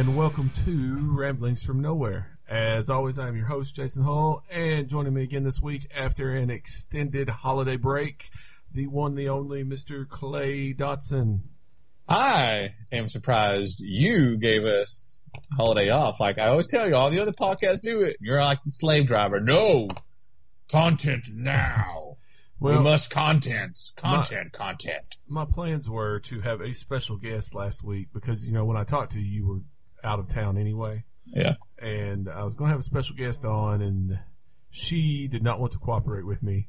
and welcome to Ramblings from Nowhere. As always, I'm your host, Jason Hull, and joining me again this week after an extended holiday break, the one, the only Mr. Clay Dotson. I am surprised you gave us holiday off. Like I always tell you, all the other podcasts do it. You're like the slave driver. No, content now. Well, we must content, content, content. my plans were to have a special guest last week because, you know, when I talked to you, you were out of town anyway. Yeah. and I was going to have a special guest on, and she did not want to cooperate with me.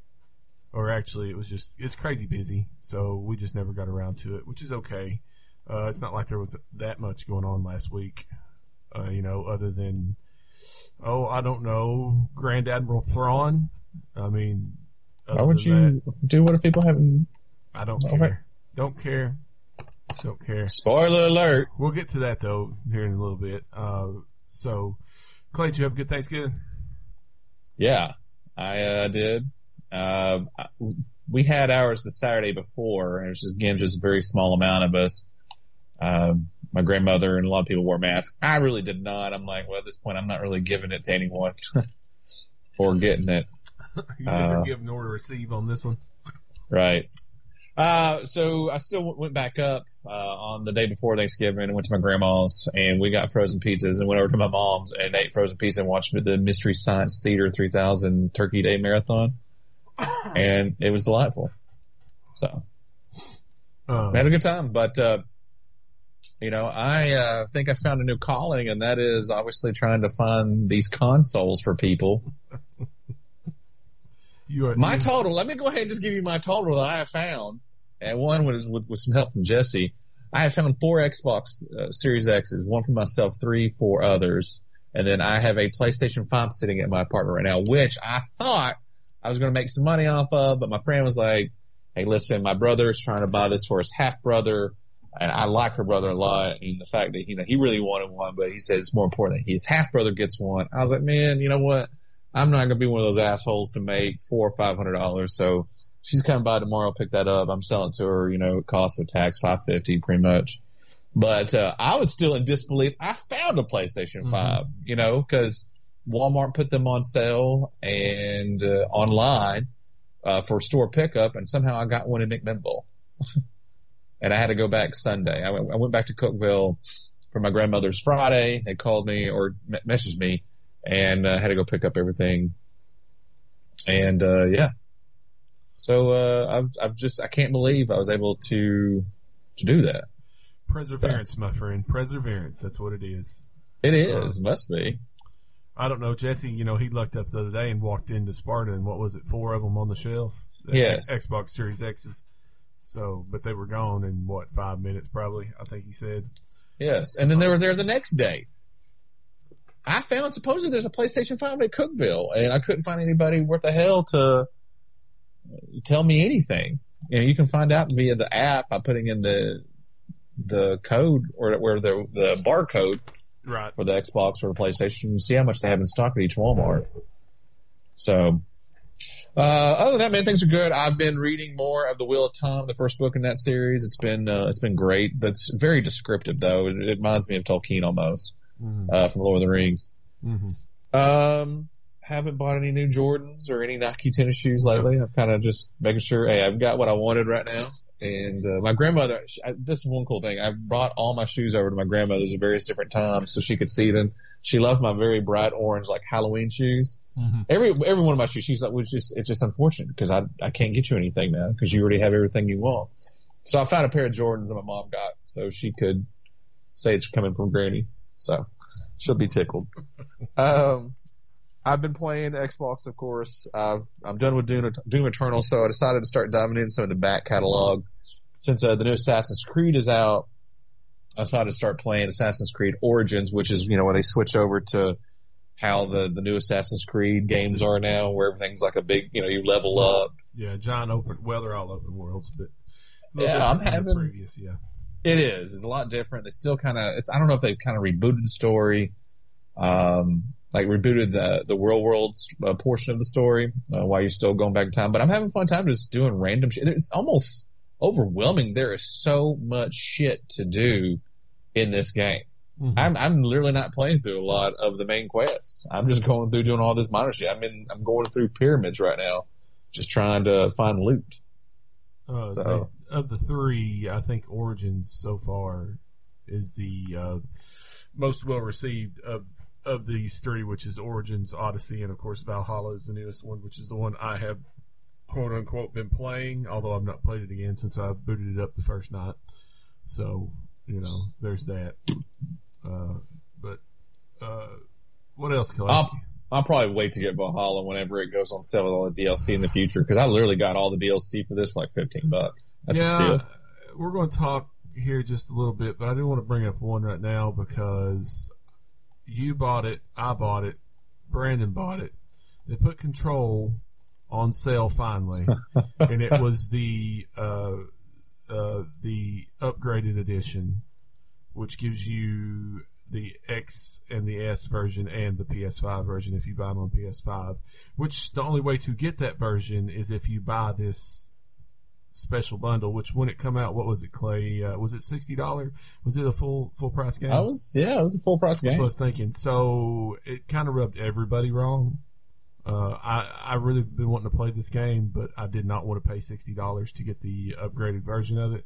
Or actually, it was just it's crazy busy, so we just never got around to it, which is okay. Uh, it's not like there was that much going on last week, uh, you know, other than oh, I don't know, Grand Admiral Thrawn. I mean, Why would you do what if people haven't? I don't care. Don't care. Don't care. Spoiler alert. We'll get to that though here in a little bit. Uh, so, Clay, did you have a good Thanksgiving? Yeah, I uh, did. Uh, we had ours the Saturday before, and it was just, again just a very small amount of us. Um, my grandmother and a lot of people wore masks. I really did not. I'm like, well, at this point, I'm not really giving it to anyone or getting it. You Uh, give nor receive on this one. Right. Uh, so I still w- went back up, uh, on the day before Thanksgiving and went to my grandma's and we got frozen pizzas and went over to my mom's and ate frozen pizza and watched the Mystery Science Theater 3000 Turkey Day Marathon. And it was delightful. So I had a good time, but, uh, you know, I, uh, think I found a new calling and that is obviously trying to find these consoles for people. you are, My you- total, let me go ahead and just give you my total that I have found. And one was with, with some help from Jesse. I have found four Xbox uh, Series X's, one for myself, three for others. And then I have a PlayStation 5 sitting at my apartment right now, which I thought I was going to make some money off of, but my friend was like, Hey, listen, my brother is trying to buy this for his half brother. And I like her brother a lot. And the fact that, you know, he really wanted one, but he said it's more important that his half brother gets one. I was like, man, you know what? I'm not gonna be one of those assholes to make four or five hundred dollars. So she's coming by tomorrow, pick that up. I'm selling it to her, you know, it costs with tax five fifty pretty much. But uh, I was still in disbelief. I found a PlayStation Mhm. 5, you know, because Walmart put them on sale and uh, online uh, for store pickup, and somehow I got one in McMinnville. and I had to go back Sunday. I went, I went back to Cookeville for my grandmother's Friday. They called me or me- messaged me and uh, had to go pick up everything. And uh, yeah, so uh, I've I've just I can't believe I was able to to do that. perseverance, my friend. Perseverance. That's what it is. It is must be. I don't know, Jesse. You know, he looked up the other day and walked into Sparta, and what was it? Four of them on the shelf. Yes. Xbox Series X's. So, but they were gone in what five minutes, probably. I think he said. Yes, and then they were there the next day. I found supposedly there's a PlayStation 5 at Cookeville, and I couldn't find anybody worth the hell to tell me anything. You know, you can find out via the app by putting in the the code or where the the barcode Right. for the Xbox or the PlayStation. You see how much they have in stock at each Walmart. So, uh, other than that, man, things are good. I've been reading more of the Wheel of Time, the first book in that series. It's been uh, it's been great. That's very descriptive, though. It, it reminds me of Tolkien almost Mm-hmm. uh, from the Lord of the Rings. Mm-hmm. Um, haven't bought any new Jordans or any Nike tennis shoes lately. I'm kind of just making sure, hey, I've got what I wanted right now. And uh, my grandmother, she, I, this is one cool thing. I brought all my shoes over to my grandmother's at various different times so she could see them. She loved my very bright orange, like Halloween shoes. Mm-hmm. Every every one of my shoes, she's like, was just it's just unfortunate because I I can't get you anything now because you already have everything you want. So I found a pair of Jordans that my mom got so she could say it's coming from Granny. So she'll be tickled. Um, I've been playing Xbox, of course. I've I'm done with Doom, Doom Eternal, so I decided to start diving into some of the back catalog. Since uh, the new Assassin's Creed is out, I decided to start playing Assassin's Creed Origins, which is you know where they switch over to how the the new Assassin's Creed games are now, where everything's like a big you know you level up. Yeah, John open. Well, they're all open worlds, but Yeah, I'm having- previous. Yeah. It is. It's a lot different. They still kind of. It's. I don't know if they've kind of rebooted the story, um, like rebooted the the real world uh, portion of the story uh, while you're still going back in time. But I'm having fun time just doing random shit. It's almost overwhelming. There is so much shit to do in this game. Mhm. I'm I'm literally not playing through a lot of the main quests. I'm just going through doing all this minor shit. I'm in I'm going through pyramids right now, just trying to find loot. Uh, So- of the three, I think Origins so far is the uh, most well received of of these three, which is Origins, Odyssey, and of course Valhalla is the newest one, which is the one I have quote unquote been playing, although I've not played it again since I booted it up the first night. So you know, there's that. Uh, but uh, what else, Kelly? I'll, I'll probably wait to get Valhalla whenever it goes on sale with all the DLC in the future because I literally got all the DLC for this for like 15 bucks. That's yeah, we're going to talk here just a little bit, but I do want to bring up one right now because you bought it, I bought it, Brandon bought it. They put Control on sale finally, and it was the uh, uh, the upgraded edition, which gives you the X and the S version and the PS5 version if you buy it on PS5. Which the only way to get that version is if you buy this special bundle. Which when it come out, what was it, Clay? Uh, was it sixty dollar? Was it a full full price game? I was yeah, it was a full price That's what I was thinking. So it kind of rubbed everybody wrong. Uh, I I really been wanting to play this game, but I did not want to pay sixty dollars to get the upgraded version of it.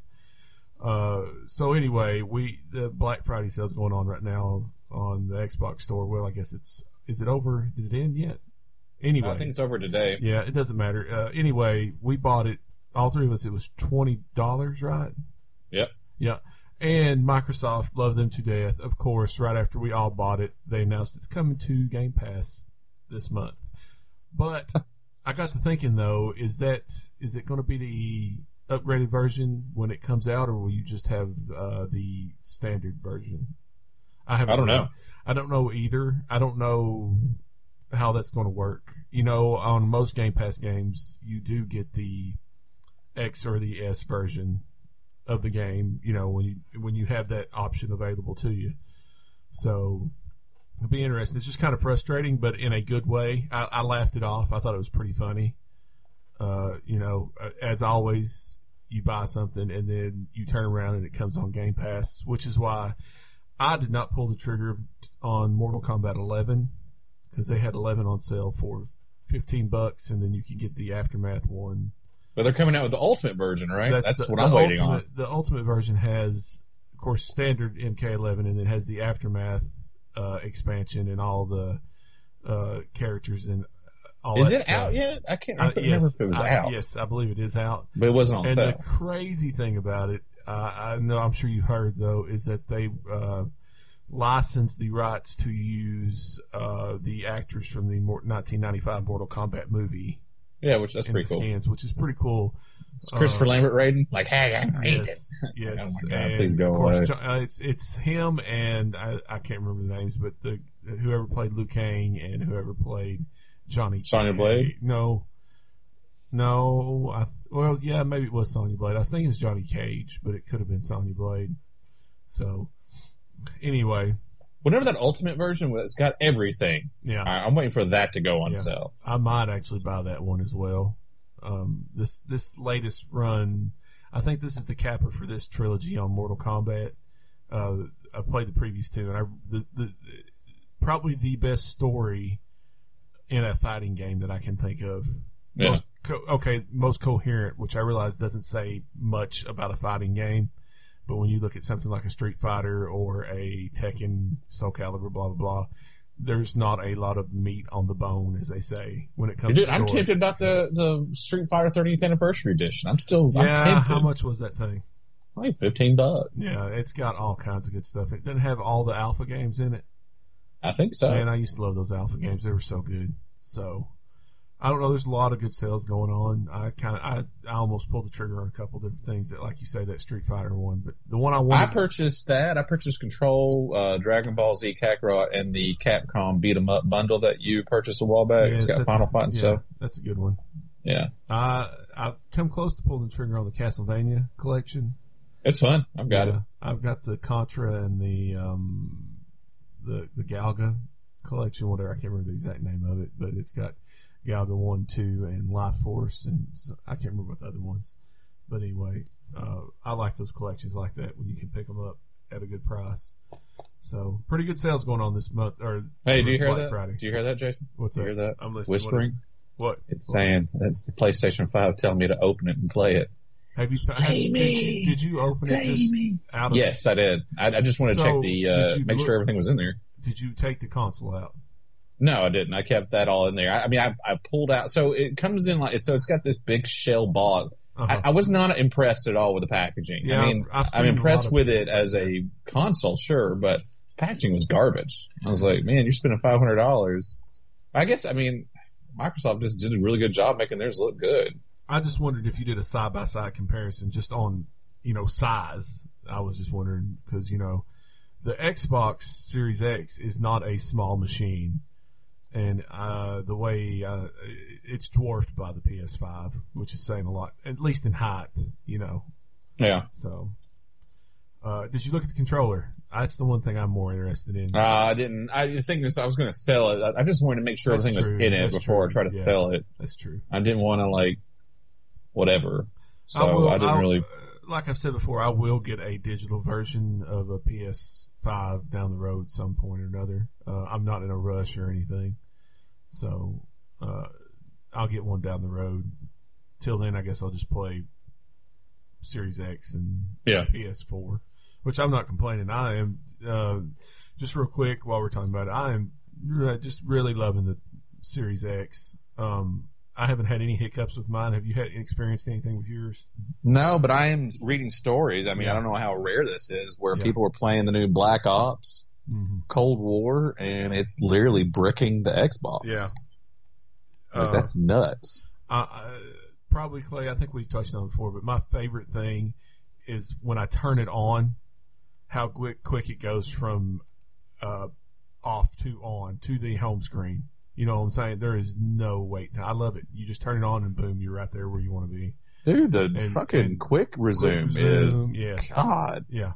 Uh, so anyway, we the Black Friday sale's going on right now on the Xbox store. Well, I guess it's is it over? Did it end yet? Anyway, I think it's over today. yeah, it doesn't matter. Uh, anyway, we bought it. All three of us. It was twenty dollars, right? Yep. Yeah. And Microsoft loved them to death. Of course, right after we all bought it, they announced it's coming to Game Pass this month. But I got to thinking though, is that is it going to be the upgraded version when it comes out, or will you just have uh, the standard version? I have I don't know. I don't know either. I don't know how that's going to work. You know, on most Game Pass games, you do get the X or the S version of the game. You know, when you when you have that option available to you. So it'll be interesting. It's just kind of frustrating, but in a good way. I, I laughed it off. I thought it was pretty funny. Uh, you know, as always, you buy something and then you turn around and it comes on Game Pass, which is why I did not pull the trigger on Mortal Kombat 11 because they had 11 on sale for 15 bucks, and then you can get the aftermath one. But they're coming out with the ultimate version, right? That's, the- what the I'm waiting ultimate, on. The ultimate version has, of course, standard MK11, and it has the aftermath uh, expansion and all the uh, characters and all Is it stuff. out yet? I can't Uh, remember yes, if it was I- out, Yes, I believe it is out. but it wasn't on And sale. the crazy thing about it, uh, I know I'm sure you've heard though, is that they uh, licensed the rights to use uh, the actors from the 1995 Mortal Kombat movie yeah, which that's pretty cool. scans, which is pretty cool. It's Christopher Uh, Lambert Raiden, like, hey, I'm Raiden. Yes, yes. Oh my God, and please go away. Jo- uh, it's it's him and I, I can't remember the names, but the whoever played Liu Kang and whoever played Johnny Sonya Blade? No, no. I well, yeah, maybe it was Sonya Blade. I was thinking it was Johnny Cage, but it could have been Sonya Blade. So, anyway, Whenever that ultimate version it's got everything. yeah, I, I'm waiting for that to go on Yeah. sale. I might actually buy that one as well. Um, this this latest run, I think this is the capper for this trilogy on Mortal Kombat. Uh, I played the previous two, and I the, the probably the best story in a fighting game that I can think of. Yeah. Most co- okay, most coherent, which I realize doesn't say much about a fighting game. But when you look at something like a Street Fighter or a Tekken, Soul Calibur, blah blah blah, there's not a lot of meat on the bone, as they say, when it comes to. Dude, to I'm story. tempted about the, the Street Fighter 30th anniversary edition. I'm still, I'm Yeah, how much was that thing? Like 15 bucks. Yeah, it's got all kinds of good stuff. It doesn't have all the alpha games in it. I think so. Man, I used to love those alpha games. They were so good. So, I don't know. There's a lot of good sales going on. I kind of, I, I almost pulled the trigger on a couple different things that, like you say, that Street Fighter one. But the one I want I purchased that. I purchased Control, uh, Dragon Ball Z Kakarot, and the Capcom Beat 'em Up bundle that you purchased a while back. Yes, it's got Final a- Fight and yeah, stuff. That's a good one. Yeah. I I've come close to pulling the trigger on the Castlevania collection. It's fun. I've got Yeah, it. I've got the Contra and the um the the Galga collection, whatever I can't remember the exact name of it, but it's got Galga one, two, and Life Force, and I can't remember what the other ones. But anyway, uh, I like those collections like that when you can pick them up at a good price. So pretty good sales going on this month. Or Hey, do you hear Black that? Friday. Do you hear that, Jason? What's Do you that? hear that? I'm listening. Whispering. What? It's What? saying that's the PlayStation Five telling me to open it and play it. Have you? Have, Play did me. you? Did you open it just out of? Yes, I did. I, I just want to So, check the uh, make look- sure everything was in there. Did you take the console out? No, I didn't. I kept that all in there. I, I mean, I, I pulled out. So it comes in like so. It's got this big shell ball. Uh-huh. I, I was not impressed at all with the packaging. Yeah, I mean, I've I'm impressed with it as that. a console, sure, but packaging was garbage. I was like, man, you're spending five hundred dollars. I guess I mean, Microsoft just did a really good job making theirs look good. I just wondered if you did a side by side comparison just on, you know, size. I was just wondering because, you know, the Xbox Series X is not a small machine. And, uh, the way, uh, it's dwarfed by the PS5, which is saying a lot, at least in height, you know. Yeah. So, uh, did you look at the controller? That's the one thing I'm more interested in. Uh, I didn't. I think this. I was going to sell it. I, I just wanted to make sure That's everything true. was in it That's before true. I try to Yeah. sell it. That's true. I didn't want to like whatever. So I, will- didn't I'll- really. uh, Like I've said before, I will get a digital version of a PS5 down the road some point or another. Uh, I'm not in a rush or anything, so uh, I'll get one down the road. Till then, I guess I'll just play Series X and Yeah. PS4, which I'm not complaining. I am uh, just real quick while we're talking about it. I am just really loving the Series X. Um, I haven't had any hiccups with mine. Have you had experienced anything with yours? No, but I am reading stories. I mean, Yeah. I don't know how rare this is, where Yeah. people are playing the new Black Ops, Mm-hmm. Cold War, and it's literally bricking the Xbox. Yeah. like Uh, that's nuts. Probably Clay. I think we've touched on it before, but my favorite thing is when I turn it on, how quick quick it goes from uh, off to on to the home screen. You know what I'm saying? There is no wait. time. I love it. You just turn it on and boom, you're right there where you want to be. Dude, the and- fucking and quick resume resume, is yes. God. Yeah.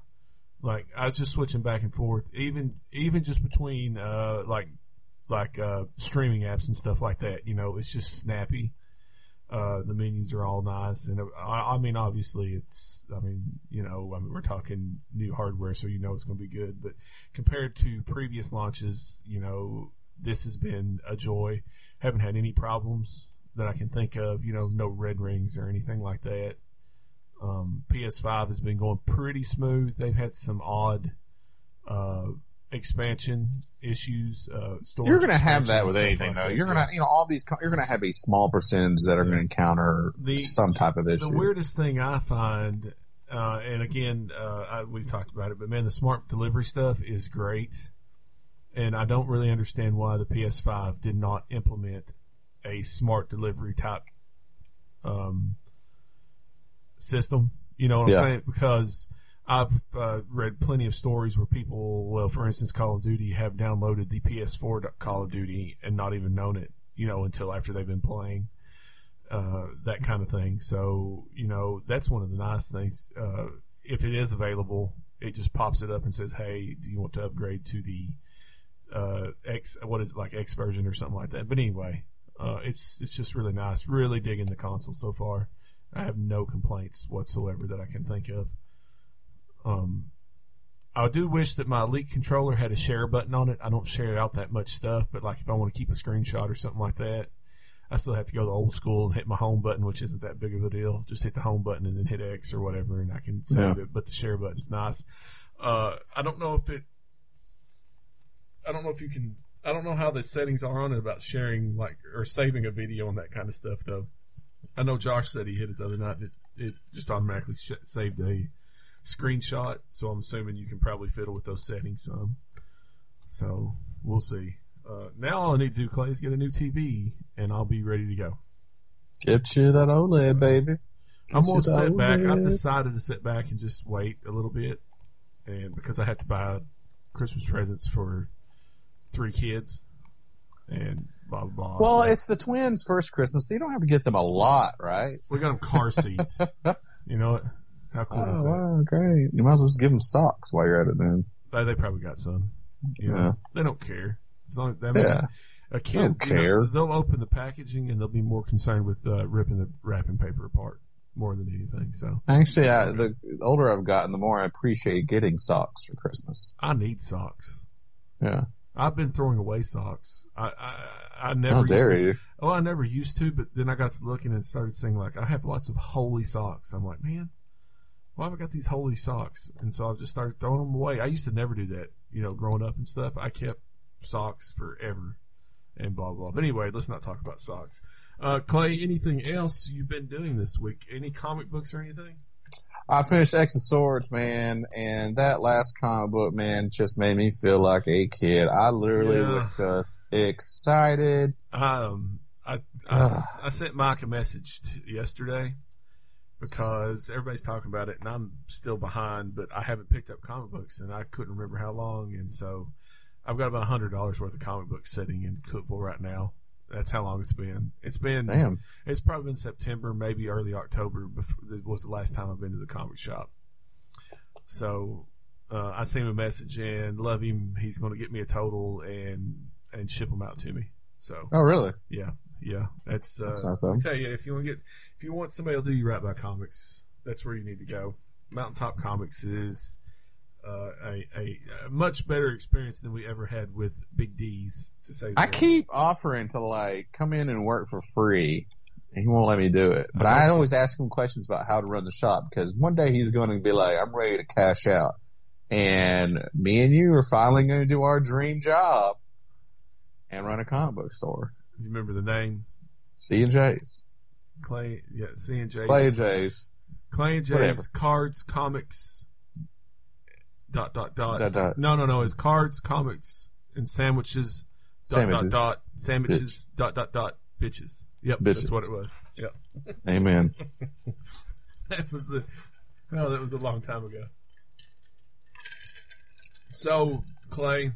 Like I was just switching back and forth, even even just between uh like like uh streaming apps and stuff like that. You know, it's just snappy. Uh, the menus are all nice, and uh, I, I mean, obviously, it's. I mean, you know, I mean, we're talking new hardware, so you know it's going to be good. But compared to previous launches, you know, this has been a joy. Haven't had any problems that I can think of. You know, no red rings or anything like that. Um, PS5 has been going pretty smooth. They've had some odd uh, expansion issues. Uh, storage You're gonna have that with anything like though. that, You're gonna, you know, all these. co- You're gonna have a small percentage that are Yeah. gonna encounter The- some type of issue. The weirdest thing I find, uh, and again, uh, I, we've talked about it, but man, the smart delivery stuff is great. And I don't really understand why the PS5 did not implement a smart delivery type um, system. You know what Yeah. I'm saying? Because I've uh, read plenty of stories where people, well, for instance, Call of Duty have downloaded the PS4 Call of Duty and not even known it, you know, until after they've been playing uh, that kind of thing. So, you know, that's one of the nice things. Uh, if it is available, it just pops it up and says, "Hey, do you want to upgrade to the uh, X? What is it like X version or something like that?" But anyway, uh, it's it's just really nice. Really digging the console so far. I have no complaints whatsoever that I can think of. Um, I do wish that my Elite controller had a share button on it. I don't share out that much stuff, but like if I want to keep a screenshot or something like that, I still have to go the old school and hit my home button, which isn't that big of a deal. Just hit the home button and then hit X or whatever, and I can save Yeah. it. But the share button's nice. Uh, I don't know if it. I don't know if you can. I don't know how the settings are on it about sharing like or saving a video and that kind of stuff though. I know Josh said he hit it the other night. It, it just automatically sh- saved a screenshot, so I'm assuming you can probably fiddle with those settings some. So we'll see. Uh, now all I need to do, Clay, is get a new TV, and I'll be ready to go. Get you that OLED, baby. I'm Get gonna you that sit back. I've decided to sit back and just wait a little bit, and because I have to buy Christmas presents for three kids, and blah blah. Well, So it's the twins' first Christmas, so you don't have to get them a lot, right? we got them car seats. you know what? How cool is Oh, that? wow, great. You might as well just give them socks while you're at it then. They, they probably got some. You know, Yeah. they don't care. As long as, Yeah. a kid don't you know, care. they'll open the packaging and they'll be more concerned with uh, ripping the wrapping paper apart. more than anything. So Actually, I, the older I've gotten, the more I appreciate getting socks for Christmas. I need socks. Yeah. I've been throwing away socks. I I, I never. How used dare to, you? Oh, I never used to, but then I got to looking and started seeing like I have lots of holy socks. I'm like, man, why have I got these holy socks? And so I just started throwing them away. I used to never do that, you know, growing up and stuff. I kept socks forever and blah blah. But anyway, let's not talk about socks. Uh, Clay, anything else you've been doing this week? Any comic books or anything? I finished X of Swords, man, and that last comic book, man, just made me feel like a kid. I literally Yeah. was just excited. Um, I I, I sent Mike a message t- yesterday because everybody's talking about it, and I'm still behind. But I haven't picked up comic books, and I couldn't remember how long, and so I've got about hundred dollars worth of comic books sitting in Cookeville right now. That's how long it's been. It's been Damn. it's probably been September, maybe early October. Before was the last time I've been to the comic shop. So uh, I sent him a message and love him. He's going to get me a total and and ship them out to me. So Oh, really? yeah, yeah, that's. Uh, That's nice I tell you, if you want to get, if you want somebody to do you right by comics, that's where you need to go. Mountaintop Comics is uh, a, a, a much better experience than we ever had with Big D's. To say, I least. keep offering to like come in and work for free, and he won't let me do it. But I always ask him questions about how to run the shop because one day he's going to be like, "I'm ready to cash out," and me and you are finally going to do our dream job and run a comic book store. You remember the name C and J's, Clay? Yeah, C and J's. Clay and J's, Clay and J's cards comics. Dot dot dot. Dot, dot. No, no, no. It's cards, comics, and sandwiches. Dot Sandwiches. dot dot. Sandwiches. Dot dot dot. Bitches. Yep, Bitches. that's what it was. Yep. Amen. that was a oh, that was a long time ago. So Clay,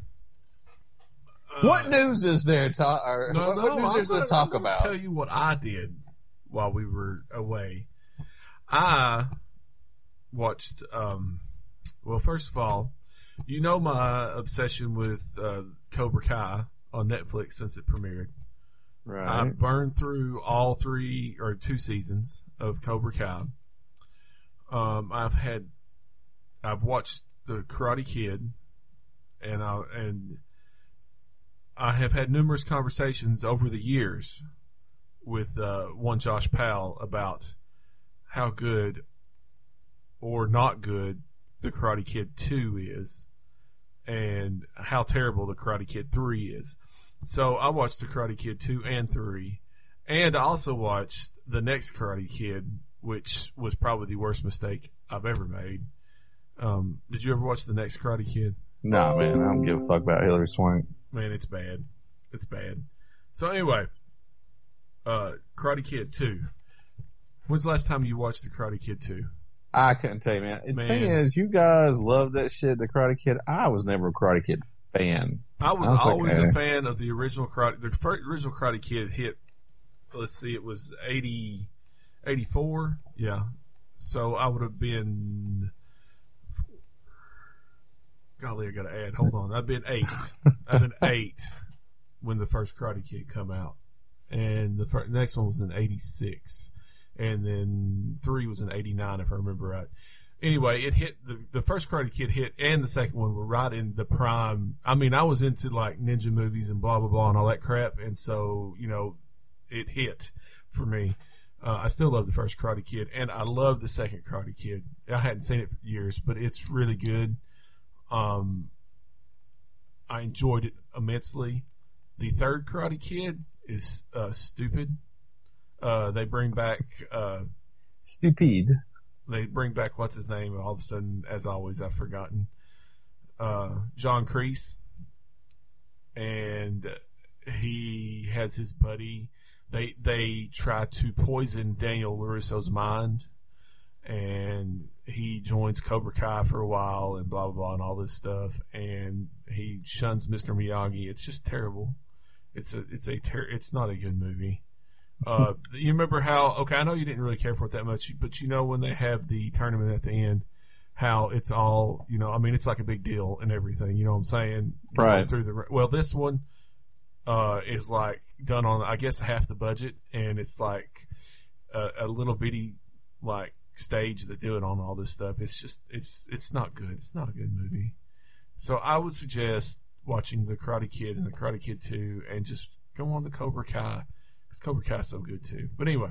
uh, what news is there to or No, what, no, what news is there gonna, talk I'm about? Tell you what I did while we were away. I watched. Um, well, first of all, you know my obsession with uh, Cobra Kai on Netflix since it premiered. right. I've burned through all three or two seasons of Cobra Kai. Um, I've had, I've watched the Karate Kid, and I and I have had numerous conversations over the years with uh, one Josh Powell about how good or not good the Karate Kid Two is, and how terrible the Karate Kid Three is. So I watched the Karate Kid 2 and 3. And I also watched the next Karate Kid, which was probably the worst mistake I've ever made. Um, did you ever watch the next Karate Kid? no, man, I don't give a fuck about Hilary Swank. Man, it's bad. It's bad. So anyway, uh, Karate Kid 2. When's the last time you watched the Karate Kid 2? I couldn't tell you, man. The Man. thing is, you guys love that shit, the Karate Kid. I was never a Karate Kid fan. I was, I was like, always eh. a fan of the original Karate. The first, original Karate Kid hit. Let's see, it was 80, 84? Yeah. So I would have been. Golly, I got to add. Hold on, I've been eight. I've been eight when the first Karate Kid come out, and the fir- next one was in '86, and then three was in '89, if I remember right anyway, it hit the the first Karate Kid hit, and the second one were right in the prime. I mean, I was into like ninja movies and blah blah blah and all that crap, and so you know, it hit for me. Uh, I still love the first Karate Kid, and I love the second Karate Kid. I hadn't seen it for years, but it's really good. Um, I enjoyed it immensely. The third Karate Kid is uh, stupid. Uh, they bring back uh, Stupid. they bring back what's his name, all of a sudden, as always, I've forgotten. Uh, John Kreese, and he has his buddy. They they try to poison Daniel LaRusso's mind, and he joins Cobra Kai for a while, and blah blah blah, and all this stuff. And he shuns Mr. Miyagi. It's just terrible. It's a it's a ter- it's not a good movie. Uh, you remember how? Okay, I know you didn't really care for it that much, but you know when they have the tournament at the end, how it's all you know. I mean, it's like a big deal and everything. You know what I'm saying? Right. Through the well, this one uh, is like done on I guess half the budget, and it's like a, a little bitty like stage that do it on all this stuff. It's just it's it's not good. It's not a good movie. So I would suggest watching the Karate Kid and the Karate Kid Two, and just go on the Cobra Kai because Cobra Kai is so good too. But anyway,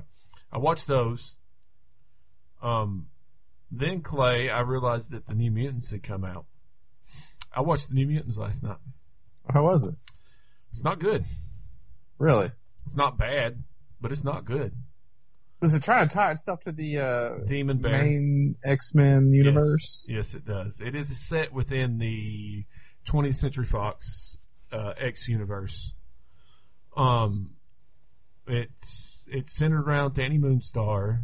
I watched those. Um, then Clay, I realized that the New Mutants had come out. I watched the New Mutants last night. How was it? It's not good. Really? It's not bad, but it's not good. Does it try to tie itself to the uh, Demon Bear. main X Men universe? Yes, yes, it does. It is set within the 20th Century Fox uh, X universe. Um, it's it's centered around Dani Moonstar,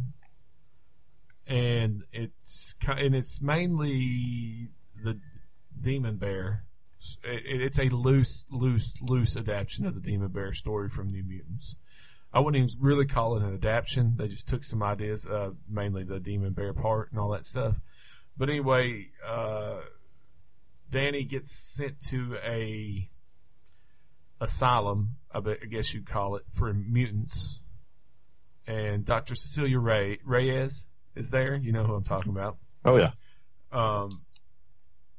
and it's and it's mainly the Demon Bear. It, it's a loose, loose, loose adaptation of the Demon Bear story from New Mutants. I wouldn't even really call it an adaptation. They just took some ideas, uh, mainly the Demon Bear part and all that stuff. But anyway, uh, Dani gets sent to a asylum, I guess you'd call it, for mutants. And Dr. Cecilia Ray Reyes is there. You know who I'm talking about. Oh yeah. Um,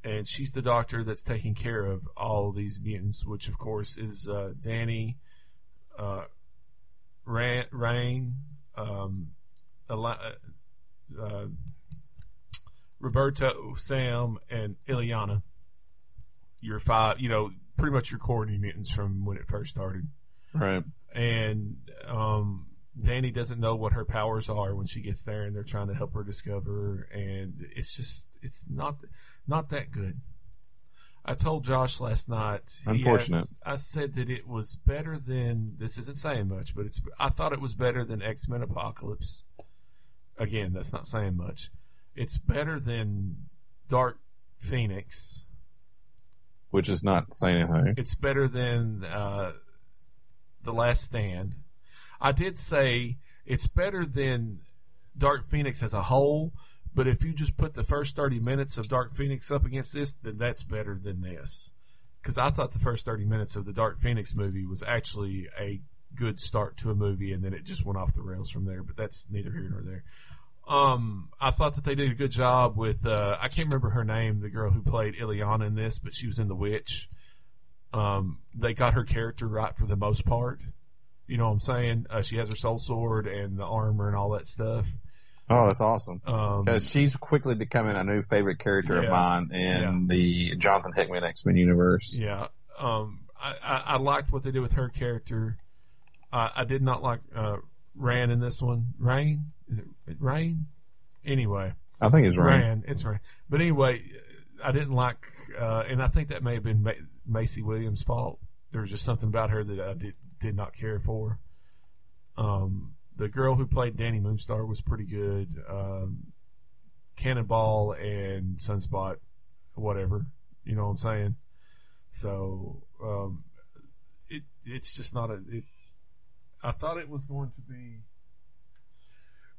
and she's the doctor that's taking care of all these mutants, which of course is uh, Dani, uh, Ran, Rain, um, uh, uh, Roberto, Sam, and Illyana. Your five, you know, pretty much your core new mutants from when it first started Right. and um, Dani doesn't know what her powers are when she gets there, and they're trying to help her discover. And it's just it's not not that good. I told Josh last night. Unfortunate. asked- I said that it was better than this. Isn't saying much, but it's. I thought it was better than X Men Apocalypse. Again, that's not saying much. It's better than Dark Phoenix. Which is not saying anything. It's better than uh, The Last Stand. I did say it's better than Dark Phoenix as a whole, but if you just put the first 30 minutes of Dark Phoenix up against this, then that's better than this. Because I thought the first 30 minutes of the Dark Phoenix movie was actually a good start to a movie, and then it just went off the rails from there, but that's neither here nor there. Um, I thought that they did a good job with, uh, I can't remember her name, the girl who played Illyana in this, but she was in The Witch. Um, they got her character right for the most part. You know what I'm saying? Uh, she has her soul sword and the armor and all that stuff. Oh, that's awesome. Um, Because she's quickly becoming a new favorite character Yeah. of mine in Yeah. the Jonathan Hickman X Men universe. yeah. Um, I, I, I liked what they did with her character. I, I did not like, uh, Ran in this one. Rain? Is it Rain? Anyway. I think it's right. Ran. It's Ran. But anyway, I didn't like, uh, and I think that may have been Ma- Maisie Williams' fault. There was just something about her that I did, did not care for. Um, the girl who played Dani Moonstar was pretty good. Um, Cannonball and Sunspot, whatever. You know what I'm saying? So, um, it, it's just not a, it, I thought it was going to be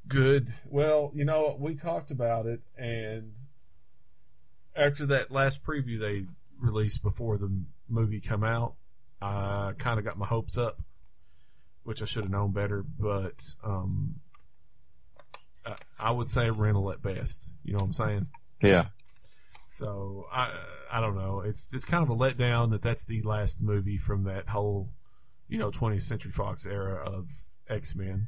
good. Well, you know, we talked about it, and after that last preview they released before the movie come out, I kind of got my hopes up, which I should have known better. But um, I, I would say rental at best. You know what I'm saying? Yeah. So I I don't know. It's it's kind of a letdown that that's the last movie from that whole you know 20th Century Fox era of X Men.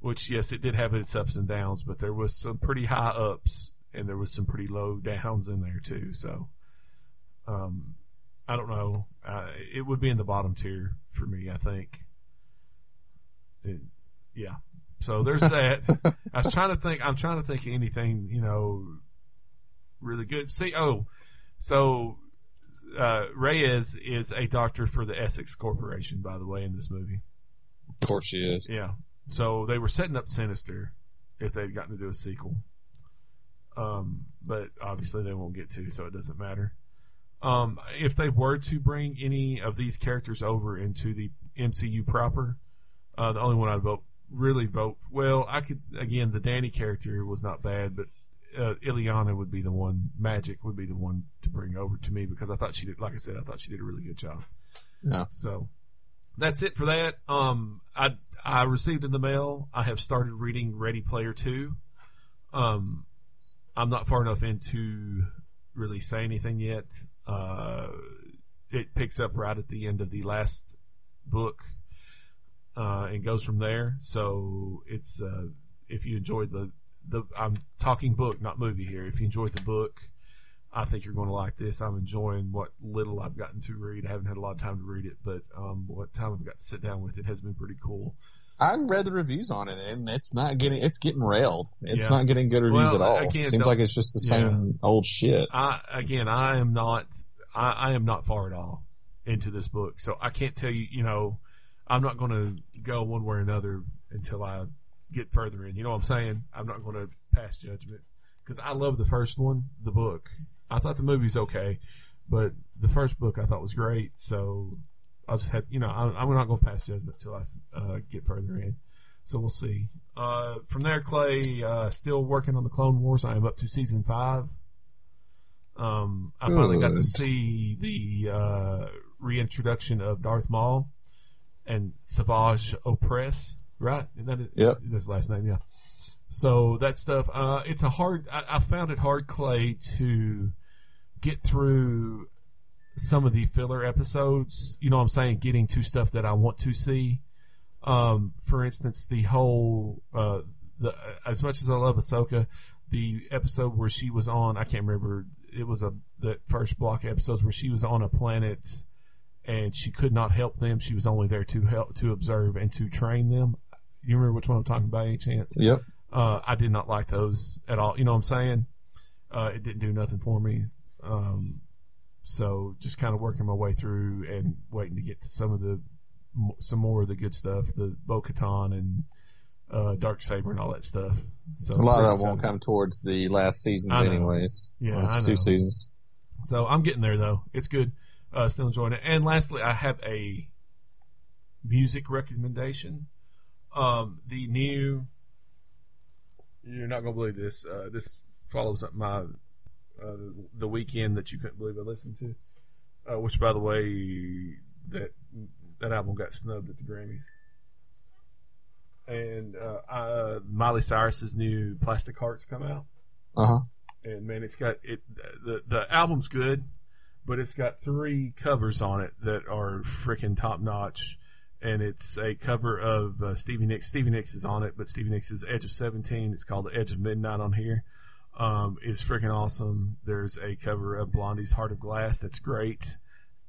Which yes, it did have its ups and downs, but there was some pretty high ups and there was some pretty low downs in there too. So um, I don't know. Uh, it would be in the bottom tier for me. I think. It, yeah. So there's that. I was trying to think. I'm trying to think of anything you know really good. See, oh, so uh, Reyes is a doctor for the Essex Corporation, by the way, in this movie. Of course she is. Yeah. So they were setting up Sinister if they'd gotten to do a sequel. Um, but obviously they won't get to, so it doesn't matter. Um, if they were to bring any of these characters over into the MCU proper, uh, the only one I'd vote really vote. Well, I could again the Dani character was not bad, but uh, Illyana would be the one. Magic would be the one to bring over to me because I thought she did. Like I said, I thought she did a really good job. Yeah. So that's it for that. Um, I I received in the mail. I have started reading Ready Player Two. Um, I'm not far enough into really say anything yet. Uh, it picks up right at the end of the last book, uh, and goes from there. So it's, uh, if you enjoyed the, the, I'm talking book, not movie here. If you enjoyed the book, I think you're going to like this. I'm enjoying what little I've gotten to read. I haven't had a lot of time to read it, but, um, what time I've got to sit down with it has been pretty cool. I've read the reviews on it, and it's not getting it's getting railed. It's Yeah. not getting good reviews Well, at all. again, Seems like it's just the same old shit. I again, I am not, I, I am not far at all into this book, so I can't tell you. You know, I'm not going to go one way or another until I get further in. You know what I'm saying? I'm not going to pass judgment because I love the first one, the book. I thought the movie's okay, but the first book I thought was great. So I'll just have, you know, I'm, I'm not going to pass judgment until I uh, get further in. So we'll see. Uh, from there, Clay, uh, still working on the Clone Wars. I am up to season five. Um, I finally got to see the uh, reintroduction of Darth Maul and Savage Opress. Right? Isn't that? Yep. His last name. Yeah. So that stuff. Uh, it's a hard. I, I found it hard, Clay, to get through some of the filler episodes. You know what I'm saying? Getting to stuff that I want to see. Um, for instance, the whole, uh, the, as much as I love Ahsoka, the episode where she was on, I can't remember, it was a, the first block of episodes where she was on a planet and she could not help them. She was only there to help, to observe and to train them. You remember which one I'm talking about, any chance? Yep. Uh, I did not like those at all. You know what I'm saying? Uh, it didn't do nothing for me. Um, so just kind of working my way through and waiting to get to some of the, some more of the good stuff, the Bo Katan and, uh, Dark Saber and all that stuff. So A lot of that won't come towards the last seasons, anyways. Yeah, last two seasons. So I'm getting there though. It's good. Uh, still enjoying it. And lastly, I have a music recommendation. Um, the new, you're not going to believe this. Uh, this follows up my, uh, the Weeknd that you couldn't believe I listened to. Uh, which by the way, that, that album got snubbed at the Grammys. And, uh, uh, Miley Cyrus's new Plastic Hearts come out Uh huh. and man, it's got it. The the album's good, but it's got three covers on it that are freaking top notch. And it's a cover of uh, Stevie Nicks. Stevie Nicks is on it, but Stevie Nicks is Edge of Seventeen. It's called The Edge of Midnight on here. Um, it's freaking awesome. There's a cover of Blondie's Heart of Glass that's great,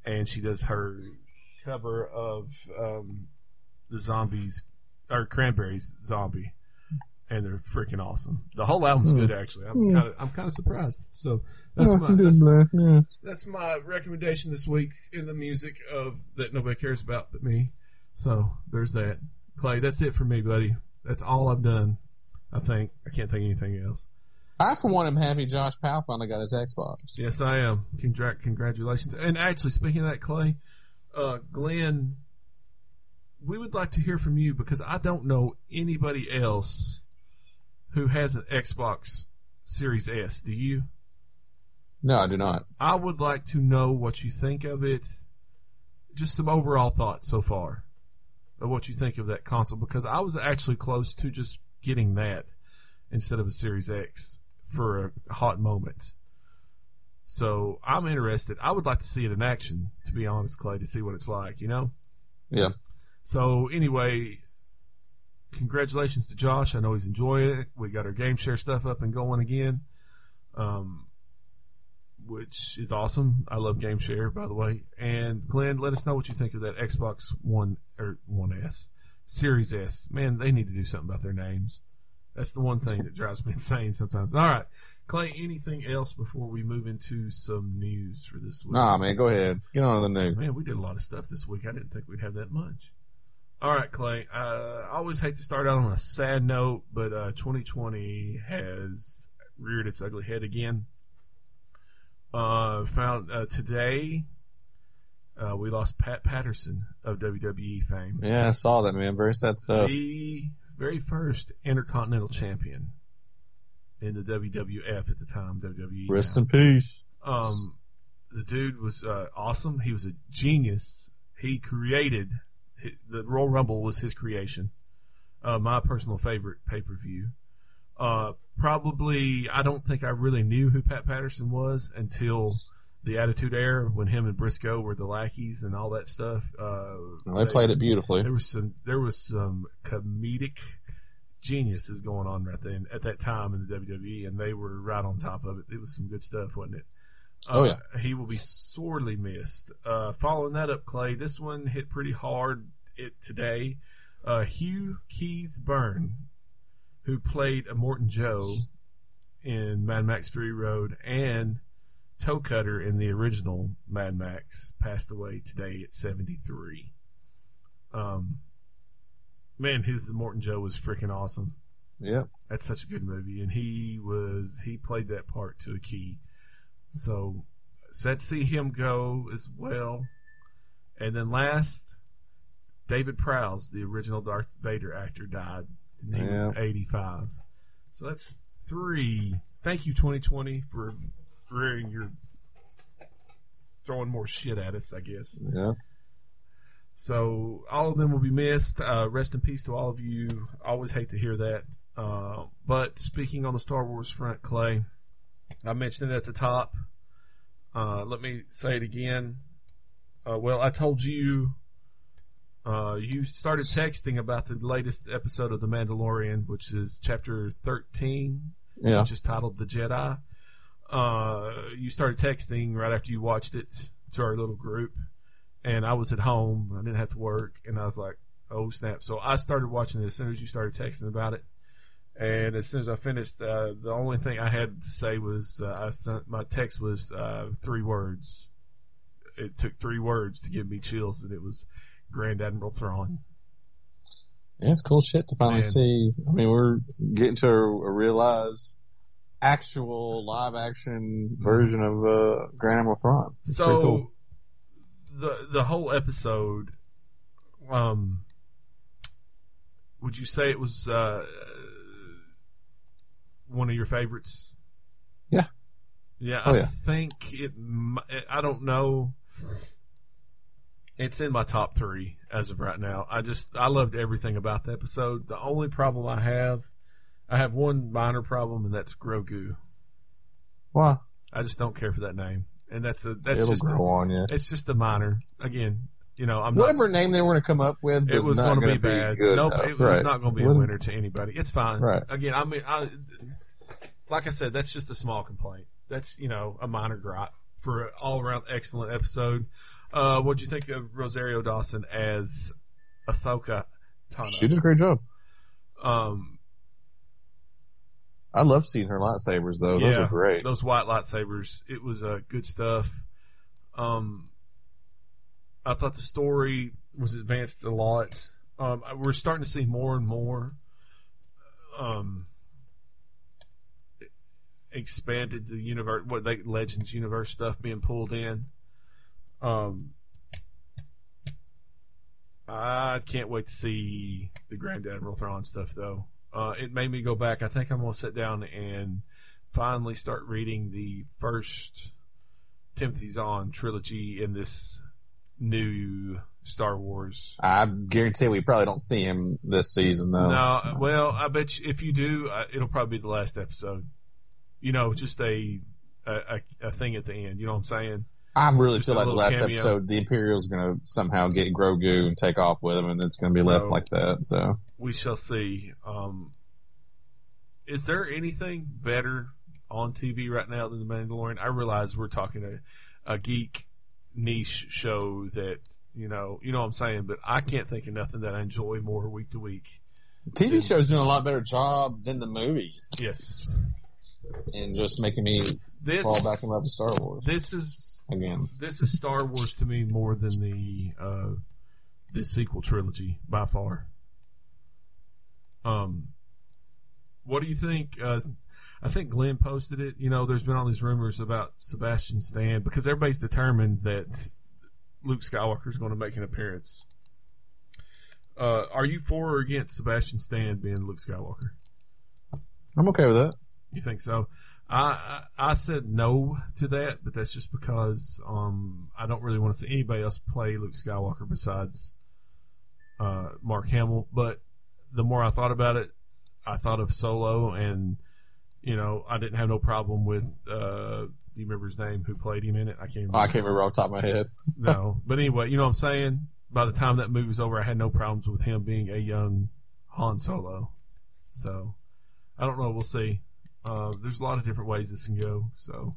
and she does her cover of um, the Zombies or Cranberries Zombie and they're freaking awesome. The whole album's good, actually. I'm kind of I'm kind of surprised. So that's my that's, yeah. that's my recommendation this week in the music of that nobody cares about but me. So there's that. Clay, that's it for me, buddy. That's all I've done. I think I can't think of anything else. I, for one, am happy Josh Powell finally got his Xbox. Yes, I am. Congra- congratulations. And actually, speaking of that, Clay, uh, Glenn, we would like to hear from you because I don't know anybody else who has an Xbox Series S. Do you? No, I do not. I would like to know what you think of it. Just some overall thoughts so far of what you think of that console because I was actually close to just getting that instead of a Series X for a hot moment. So I'm interested. I would like to see it in action, to be honest, Clay, to see what it's like, you know? Yeah. So anyway, congratulations to Josh. I know he's enjoying it. We got our game share stuff up and going again. Um, which is awesome. I love game share, by the way. And Glenn, let us know what you think of that Xbox One or One S, Series S. Man, they need to do something about their names. That's the one thing that drives me insane sometimes. All right, Clay. Anything else before we move into some news for this week? Nah, man, go ahead. Get on to the news. Man, we did a lot of stuff this week. I didn't think we'd have that much. All right, Clay. Uh, I always hate to start out on a sad note, but uh, 2020 has reared its ugly head again. Uh, found uh, today uh, we lost Pat Patterson of WWE fame, Yeah, I saw that, man. Very sad stuff. the very first Intercontinental Champion in the WWF at the time. WWE. Rest now. in peace. Um, the dude was uh, awesome. He was a genius. He created the Royal Rumble was his creation. Uh, my personal favorite pay per view. Uh, probably, I don't think I really knew who Pat Patterson was until the Attitude Era when him and Briscoe were the lackeys and all that stuff. Uh, Well, they played it beautifully. There was some, there was some comedic geniuses going on right then at that time in the WWE, and they were right on top of it. It was some good stuff, wasn't it? Oh, Uh, yeah. he will be sorely missed. Uh, following that up, Clay, this one hit pretty hard it today. Uh, Hugh Keays-Byrne, who played Immortan Joe in Mad Max Fury Road and Toe Cutter in the original Mad Max, passed away today at 73. Um, man, his Morton Joe was freaking awesome. Yeah. That's such a good movie, and he was he played that part to a key. So sad to see him go as well. And then last, David Prowse, the original Darth Vader actor, died, and he was 85. So that's three. Thank you, 2020, for rearing your throwing more shit at us. I guess. Yeah. So all of them will be missed. Uh, rest in peace to all of you. Always hate to hear that. Uh, but speaking on the Star Wars front, Clay, I mentioned it at the top. Uh, let me say it again. Uh, well, I told you. Uh, you started texting about the latest episode of The Mandalorian, which is chapter 13 Yeah. which is titled The Jedi. Uh, you started texting right after you watched it to our little group, and I was at home. I didn't have to work, and I was like, "Oh snap!" So I started watching it as soon as you started texting about it, and as soon as I finished, uh, the only thing I had to say was uh, I sent my text was uh, three words. It took three words to give me chills, and it was Grand Admiral Thrawn. Yeah, it's cool shit to finally Man. see. I mean, we're getting to a, a realized actual live action version of uh, Grand Admiral Thrawn. It's so cool. the the whole episode um would you say it was uh one of your favorites Yeah. yeah Oh, i yeah. think it i don't know it's in my top three as of right now i just i loved everything about the episode the only problem i have i have one minor problem and that's grogu Why? i just don't care for that name and that's a that's It'll just a, on you. it's just a minor. Again, you know, I'm not. Whatever name they were going to come up with, It was going to be bad. good nope, enough. it was right. not going to be a winner to anybody. It's fine. Right. Again, I mean, I, like I said, that's just a small complaint. That's you know a minor gripe for an all around excellent episode. Uh, what'd you think of Rosario Dawson as Ahsoka Tano? She did a great job. Um, I love seeing her lightsabers though. Those are great. Those white lightsabers. It was uh, good stuff. Um, I thought the story was advanced a lot. Um, we're starting to see more and more um, expanded the universe, what they Legends universe stuff being pulled in. Um, I can't wait to see the Grand Admiral Thrawn stuff though. Uh, it made me go back. I think I'm gonna sit down and finally start reading the first Timothy Zahn trilogy in this new Star Wars. I guarantee we probably don't see him this season though. No, well, I bet you if you do, uh, it'll probably be the last episode. You know, just a a, a, a thing at the end. You know what I'm saying? I really Just feel like the last cameo. episode, the Imperial's going to somehow get Grogu and take off with him, and it's going to be So- left like that. So We shall see. Um, is there anything better on TV right now than The Mandalorian? I realize we're talking a, a geek niche show that you know, you know what I'm saying, but I can't think of nothing that I enjoy more week to week. TV shows doing a lot better job than the movies, Yes, and just making me this fall back in love with Star Wars this is again. this is Star Wars to me more than the uh, this sequel trilogy by far. Um, what do you think? Uh, I think Glenn posted it. You know, there's been all these rumors about Sebastian Stan because everybody's determined that Luke Skywalker is going to make an appearance. Uh, are you for or against Sebastian Stan being Luke Skywalker? I'm okay with that. You think so? I I said no to that, but that's just because um I don't really want to see anybody else play Luke Skywalker besides uh Mark Hamill. But the more I thought about it, I thought of Solo, and you know, I didn't have no problem with. Uh, do you remember his name? Who played him in it? I can't. Remember. Oh, I can't remember off the top of my head. no, but anyway, you know what I'm saying. By the time that movie was over, I had no problems with him being a young Han Solo. So I don't know. We'll see. Uh, there's a lot of different ways this can go. So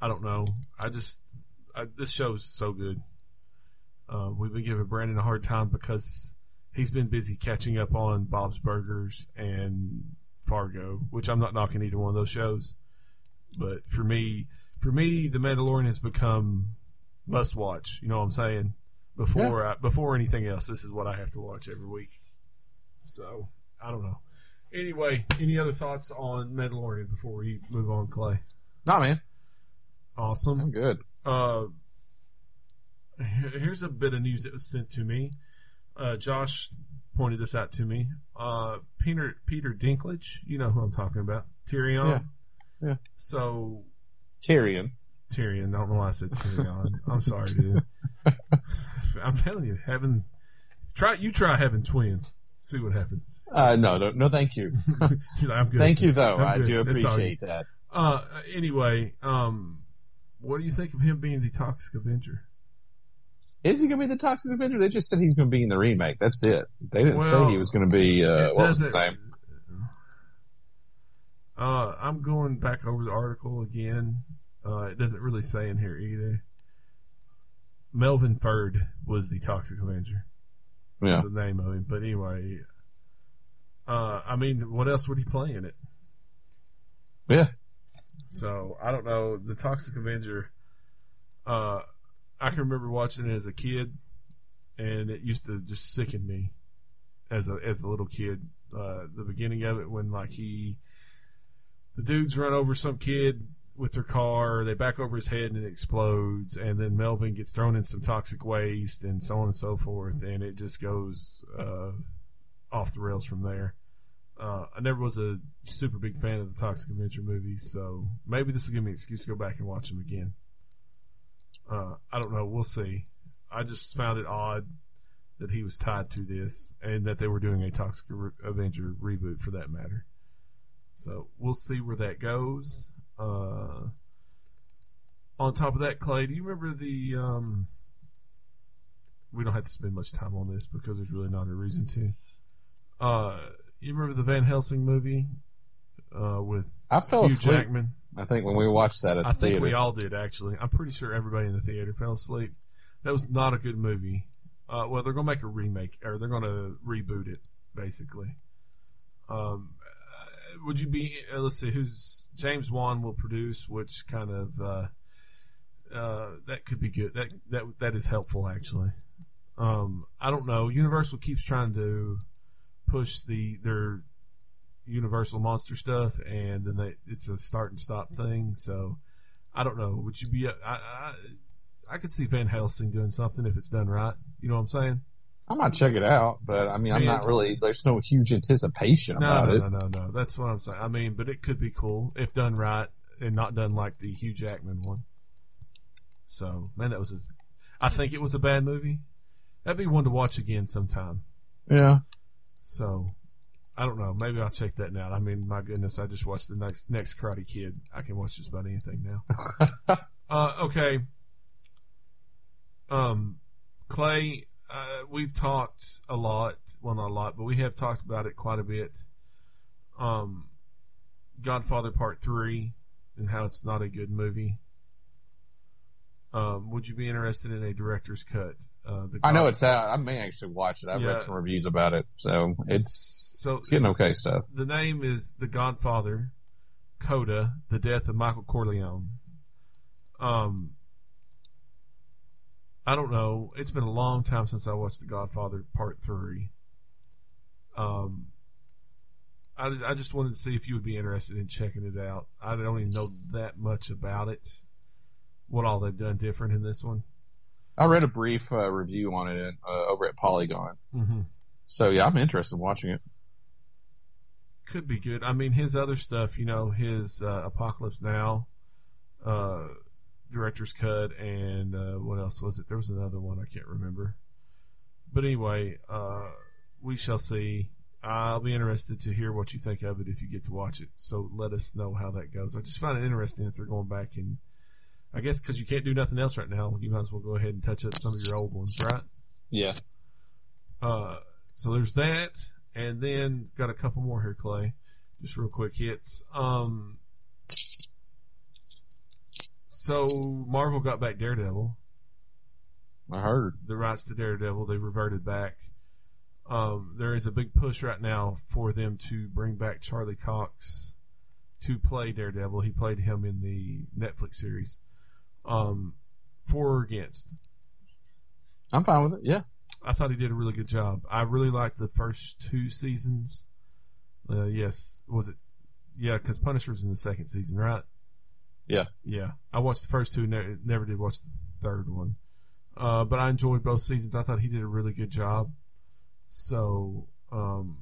I don't know. I just I, this show's so good. Uh, we've been giving Brandon a hard time because he's been busy catching up on Bob's Burgers and Fargo, which I'm not knocking either one of those shows. But for me, for me, The Mandalorian has become must watch. You know what I'm saying? Before I, before anything else, this is what I have to watch every week. So I don't know. Anyway, any other thoughts on Mandalorian before we move on, Clay? Nah, man, Awesome. I'm good. Uh, here's a bit of news that was sent to me. Uh, Josh pointed this out to me. Uh, Peter Peter Dinklage, you know who I'm talking about, Tyrion. Yeah. Yeah. So Tyrion. Tyrion, I don't know why I said Tyrion. I'm sorry, dude. I'm telling you, having try you try having twins, see what happens. Uh, no, no, no, thank you. I'm good. Thank you, though. I do appreciate that. Uh, anyway, um, what do you think of him being the Toxic Avenger? Is he going to be the Toxic Avenger? They just said he's going to be in the remake. That's it. They didn't Well, say he was going to be. Uh, what was his name? Uh, I'm going back over the article again. Uh, it doesn't really say in here either. Melvin Ferd was the Toxic Avenger. Yeah. The name of him. But anyway, uh, I mean, what else would he play in it? Yeah. So I don't know. The Toxic Avenger. Uh, I can remember watching it as a kid, and it used to just sicken me as a as a little kid. Uh, the beginning of it when like he, the dudes run over some kid with their car, they back over his head and it explodes, and then Melvin gets thrown in some toxic waste and so on and so forth, and it just goes uh, off the rails from there. Uh, I never was a super big fan of the Toxic Avenger movies, so maybe this will give me an excuse to go back and watch them again. Uh, I don't know. We'll see. I just found it odd that he was tied to this and that they were doing a Toxic Avenger reboot for that matter. So we'll see where that goes. Uh, on top of that, Clay, do you remember the? Um, we don't have to spend much time on this because there's really not a reason to. Uh, you remember the Van Helsing movie uh, with I fell Hugh asleep. Jackman? I think when we watched that at I the think theater. we all did actually. I'm pretty sure everybody in the theater fell asleep. That was not a good movie. Uh, well, they're gonna make a remake or they're gonna reboot it basically. Um, would you be? Uh, let's see, who's James Wan will produce, which kind of uh, uh, that could be good. That that that is helpful actually. Um, I don't know. Universal keeps trying to push the their Universal monster stuff, and then they it's a start and stop thing. So I don't know. Would you be? I I, I could see Van Helsing doing something if it's done right. You know what I'm saying? I might check it out, but I mean, I'm I mean, not really. There's no huge anticipation No, about no, it. no, no, no. That's what I'm saying. I mean, but it could be cool if done right and not done like the Hugh Jackman one. So man, that was a. I think it was a bad movie. That'd be one to watch again sometime. Yeah. So, I don't know. Maybe I'll check that out. I mean, my goodness, I just watched the next next Karate Kid. I can watch just about anything now. uh, okay. Um, Clay, uh, we've talked a lot. Well, not a lot, but we have talked about it quite a bit. Um, Godfather Part Three, and how it's not a good movie. Um, would you be interested in a director's cut? Uh, the I know it's out. I may actually watch it. I've Yeah. read some reviews about it, so it's so it's getting okay stuff. the name is The Godfather, Coda, The Death of Michael Corleone. Um, I don't know. It's been a long time since I watched The Godfather Part Three. Um, I, I just wanted to see if you would be interested in checking it out. I don't even know that much about it. What all they've done different in this one. I read a brief uh, review on it uh, over at Polygon, Mm-hmm. so yeah, I'm interested in watching it. could be good. I mean, his other stuff, you know, his uh, Apocalypse Now, uh, director's cut, and uh, what else was it? There was another one I can't remember. But anyway, uh, we shall see. I'll be interested to hear what you think of it if you get to watch it. So let us know how that goes. I just find it interesting that they're going back and I guess because you can't do nothing else right now, you might as well go ahead and touch up some of your old ones, right? Yeah. Uh, so there's that, and then got a couple more here, Clay. Just real quick hits. Um, so Marvel got back Daredevil. I heard. the rights to Daredevil. They reverted back. Um, there is a big push right now for them to bring back Charlie Cox to play Daredevil. He played him in the Netflix series. Um, for or against? I'm fine with it. Yeah. I thought he did a really good job. I really liked the first two seasons. Uh, yes, was it? Yeah, because Punisher's in the second season, right? Yeah. Yeah, I watched the first two. Ne- never did watch the third one, uh, but I enjoyed both seasons. I thought he did a really good job. So um,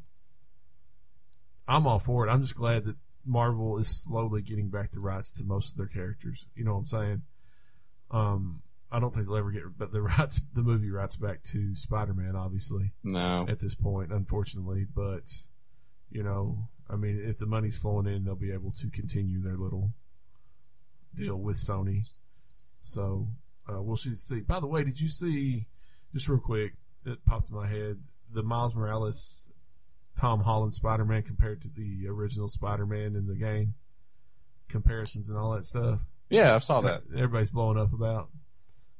I'm all for it. I'm just glad that Marvel is slowly getting back the rights to most of their characters. You know what I'm saying? Um, I don't think they'll ever get but the rights, the movie rights back to Spider-Man, obviously No. at this point, unfortunately. But you know, I mean, if the money's flowing in, they'll be able to continue their little deal with Sony. So uh, we'll see. see. By the way, did you see? Just real quick, it popped in my head the Miles Morales, Tom Holland Spider-Man compared to the original Spider-Man in the game. Comparisons and all that stuff. Yeah, I saw that. Everybody's blowing up about.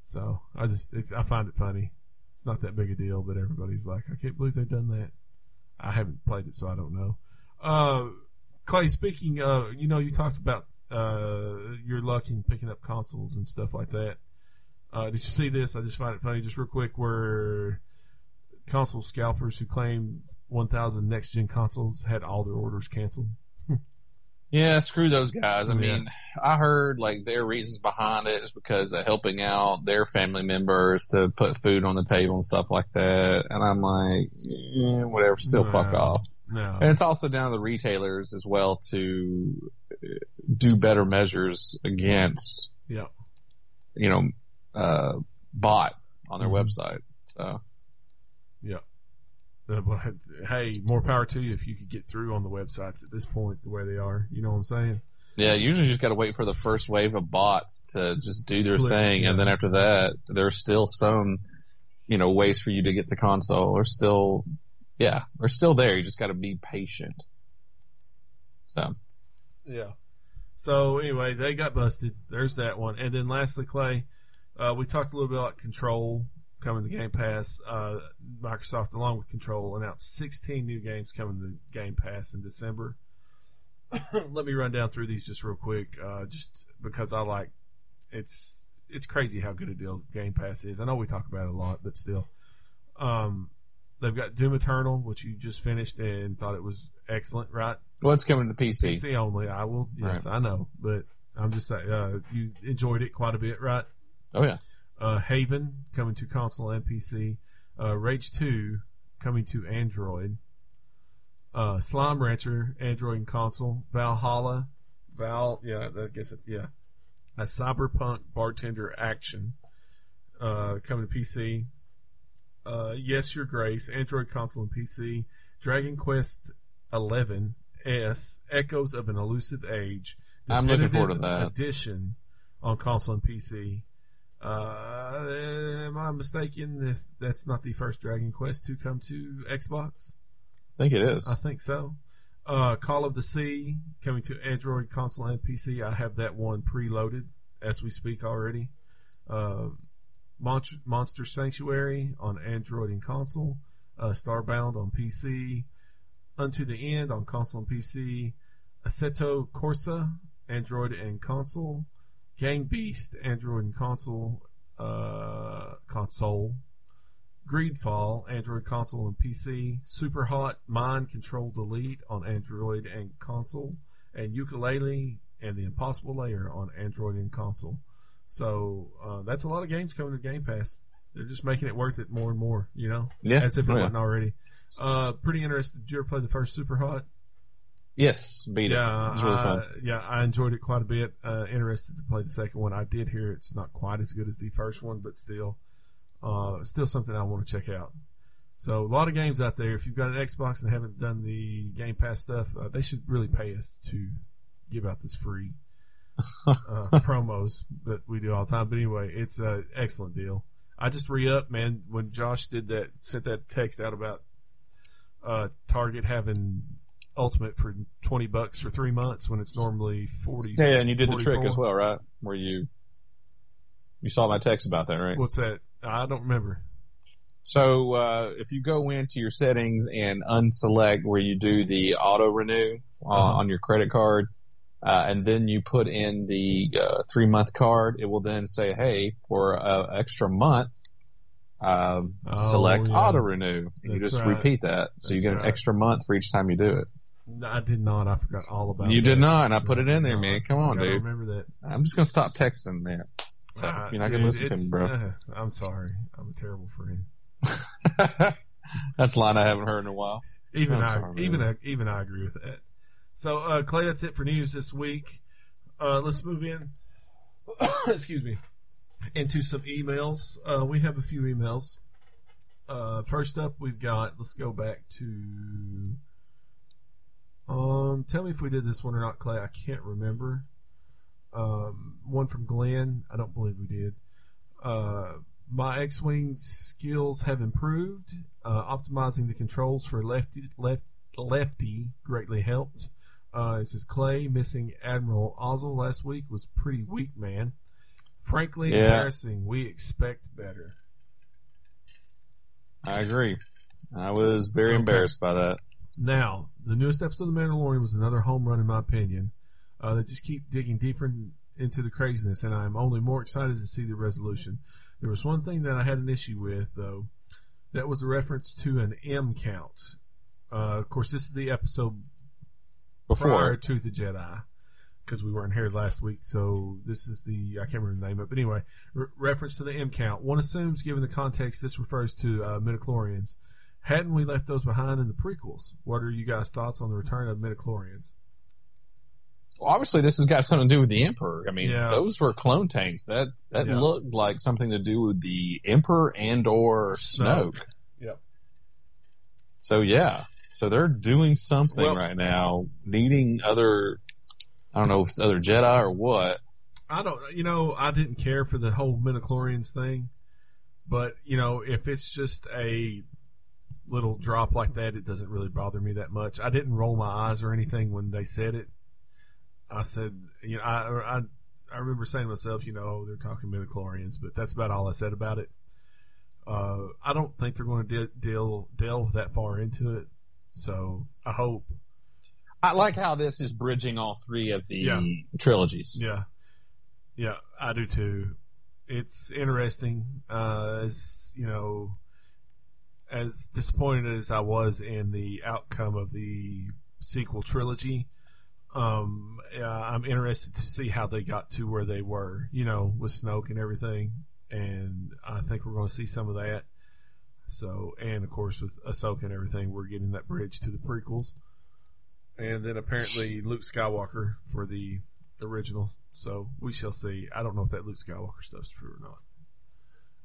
So I just it's, I find it funny. It's not that big a deal, but everybody's like, I can't believe they've done that. I haven't played it, so I don't know. Uh, Clay, speaking of, you know, you talked about uh, your luck in picking up consoles and stuff like that. Uh, did you see this? I just find it funny, just real quick, where console scalpers who claim 1,000 next gen consoles had all their orders canceled. Yeah, screw those guys. I Yeah. mean, I heard like their reasons behind it is because they're helping out their family members to put food on the table and stuff like that. And I'm like, eh, whatever, still fuck off. No. And it's also down to the retailers as well to do better measures against, yeah. you know, uh, bots on their Mhm. website. So Yeah. Uh, but, hey, more power to you if you could get through on the websites at this point the way they are. You know what I'm saying? yeah, usually you just got to wait for the first wave of bots to just do their Click, thing, yeah. and then after that, there's still some, you know, ways for you to get the console. Or still, yeah, they're still there. You just got to be patient. So Yeah. So anyway, they got busted. There's that one. And then lastly, Clay, uh, we talked a little bit about Control coming to Game Pass. Uh, Microsoft, along with Control, announced 16 new games coming to Game Pass in December. Let me run down through these just real quick, uh, just because I like it's it's crazy how good a deal Game Pass is. I know we talk about it a lot, but still. Um, they've got Doom Eternal, which you just finished and thought it was excellent, right? What's coming to PC? PC only. I will. Yes, I know, but I'm just saying uh, you enjoyed it quite a bit, right? Oh yeah, Uh, Haven coming to console and PC. Uh, Rage Two coming to Android. Uh, Slime Rancher Android and console. Valhalla, Val. Yeah, I guess it. Yeah, a Cyberpunk Bartender Action. Uh, coming to PC. Uh, yes, Your Grace Android console and PC. Dragon Quest Eleven S Echoes of an Elusive Age. I'm looking forward to that. Edition on console and PC. Uh, am I mistaken? That's not the first Dragon Quest to come to Xbox. I think it is. I think so. Uh, Call of the Sea coming to Android console and PC. I have that one preloaded as we speak already. Uh, Monster, Monster Sanctuary on Android and console. Uh, Starbound on PC. Unto the End on console and PC. Assetto Corsa Android and console. Gang Beast Android and console. Uh, console. Greedfall, Android console and PC, Super Hot Mind Control Delete on Android and console, and Yooka-Laylee and the Impossible Lair on Android and console. So uh, that's a lot of games coming to Game Pass. They're just making it worth it more and more, you know, yeah, as if it oh, yeah. wasn't already. Uh, pretty interested. Did you ever play the first Super Hot? Yes, beat yeah, it. Really I- yeah, I enjoyed it quite a bit. Uh, interested to play the second one. I did hear it's not quite as good as the first one, but still, uh, still something I want to check out. So a lot of games out there. If you've got an Xbox and haven't done the Game Pass stuff, uh, they should really pay us to give out this free uh, promos that we do all the time. But anyway, it's an excellent deal. I just re up, man. When Josh did that, sent that text out about uh, Target having Ultimate for twenty bucks for three months when it's normally forty. Yeah, and you did the trick as well, right? Where you you saw my text about that, right? What's that? I don't remember. So uh, if you go into your settings and unselect where you do the auto renew uh, Uh-huh. on your credit card, uh, and then you put in the uh, three month card, it will then say, "Hey, for an extra month, um, Oh, select yeah. auto renew." You just right. repeat that, so you That's get an right. extra month for each time you do it. I did not. I forgot all about. you that. did not, and I put it in there, No, man. Come on, dude. Remember that. I'm just gonna stop texting that. So, Uh, you're not gonna listen to me, bro. uh, I'm sorry. I'm a terrible friend. That's a line I haven't heard in a while. Even I'm I, sorry, man. even I, even I agree with that. So, uh, Clay, that's it for news this week. Uh, let's move in. excuse me. Into some emails. Uh, we have a few emails. Uh, first up, we've got. Let's go back to. Um, tell me if we did this one or not, Clay. I can't remember. Um, one from Glenn. I don't believe we did. Uh, my X-wing skills have improved. Uh, optimizing the controls for lefty left lefty greatly helped. Uh, it says Clay missing Admiral Ozzel last week was pretty weak, man. Frankly, Yeah. embarrassing. We expect better. I agree. I was very Okay. embarrassed by that. Now, the newest episode of The Mandalorian was another home run, in my opinion. Uh, they just keep digging deeper in, into the craziness, and I'm only more excited to see the resolution. There was one thing that I had an issue with, though. That was a reference to an M count. Uh, of course, this is the episode prior Before, to the Jedi, because we weren't here last week. So this is the I can't remember the name of it, but anyway, re- reference to the M count. One assumes, given the context, this refers to uh, midichlorians. Hadn't we left those behind in the prequels? What are you guys' thoughts on the return of midichlorians? well, obviously, this has got something to do with the Emperor. I mean, Yeah. those were clone tanks. That's that Yeah. looked like something to do with the Emperor and or Snoke. Snoke. Yep. So yeah, so they're doing something Well- right now, needing other. I don't know if it's other Jedi or what. I don't, you know, I didn't care for the whole midichlorians thing, but you know, if it's just a little drop like that, it doesn't really bother me that much. I didn't roll my eyes or anything when they said it. I said, you know, I I, I remember saying to myself, you know, they're talking midichlorians, but that's about all I said about it. Uh, I don't think they're going to de- delve that far into it, so I hope. I like how this is bridging all three of the Yeah. trilogies. Yeah, yeah, I do too. It's interesting. Uh, as you know, as disappointed as I was in the outcome of the sequel trilogy, um, uh, I'm interested to see how they got to where they were. You know, with Snoke and everything, and I think we're going to see some of that. So, and of course with Ahsoka and everything, we're getting that bridge to the prequels, and then apparently Luke Skywalker for the original. So we shall see. I don't know if that Luke Skywalker stuff's true or not.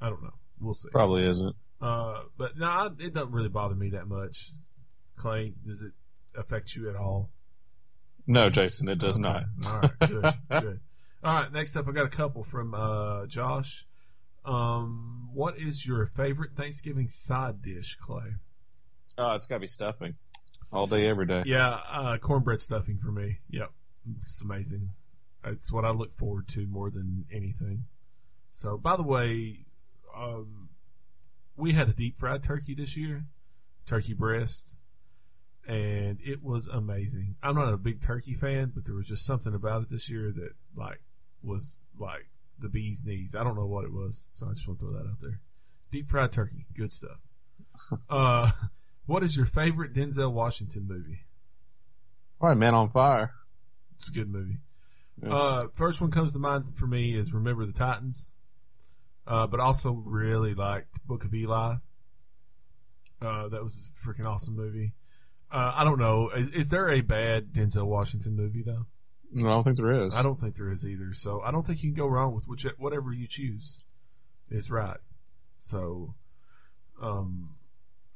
I don't know. We'll see. Probably isn't. Uh, but no, I, it doesn't really bother me that much. Clay, does it affect you at all? No, Jason, it does Okay. not. All right, good, good. All right, next up, I got a couple from uh, Josh. Um, what is your favorite Thanksgiving side dish, Clay? Oh, it's got to be stuffing all day, every day. Yeah, uh, cornbread stuffing for me. Yep, it's amazing. It's what I look forward to more than anything. So, by the way, um, we had a deep fried turkey this year, turkey breast, and it was amazing. I'm not a big turkey fan, but there was just something about it this year that like was like the bee's knees. I don't know what it was, so I just want to throw that out there. Deep fried turkey, good stuff. uh, what is your favorite Denzel Washington movie? Probably Man on Fire. It's a good movie. Yeah. Uh, first one comes to mind for me is Remember the Titans, uh, but also really liked Book of Eli. Uh, that was a freaking awesome movie. Uh, I don't know. Is, is there a bad Denzel Washington movie though? No, I don't think there is. I don't think there is either. So I don't think you can go wrong with which, whatever you choose is right. So, um,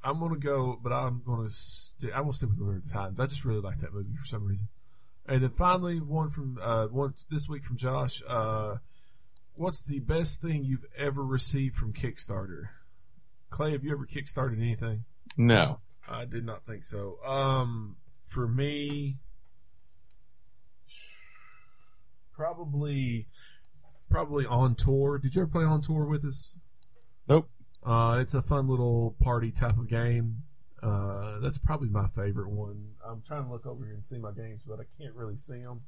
I'm gonna go, but I'm gonna st- I'm gonna stick with Remember the Titans. I just really like that movie for some reason. And then finally, one from uh, one this week from Josh. Uh, what's the best thing you've ever received from Kickstarter? Clay, have you ever kickstarted anything? No. I did not think so. Um, for me, probably, probably on tour. Did you ever play on tour with us? Nope. Uh, it's a fun little party type of game. Uh, that's probably my favorite one. I'm trying to look over here and see my games, but I can't really see them.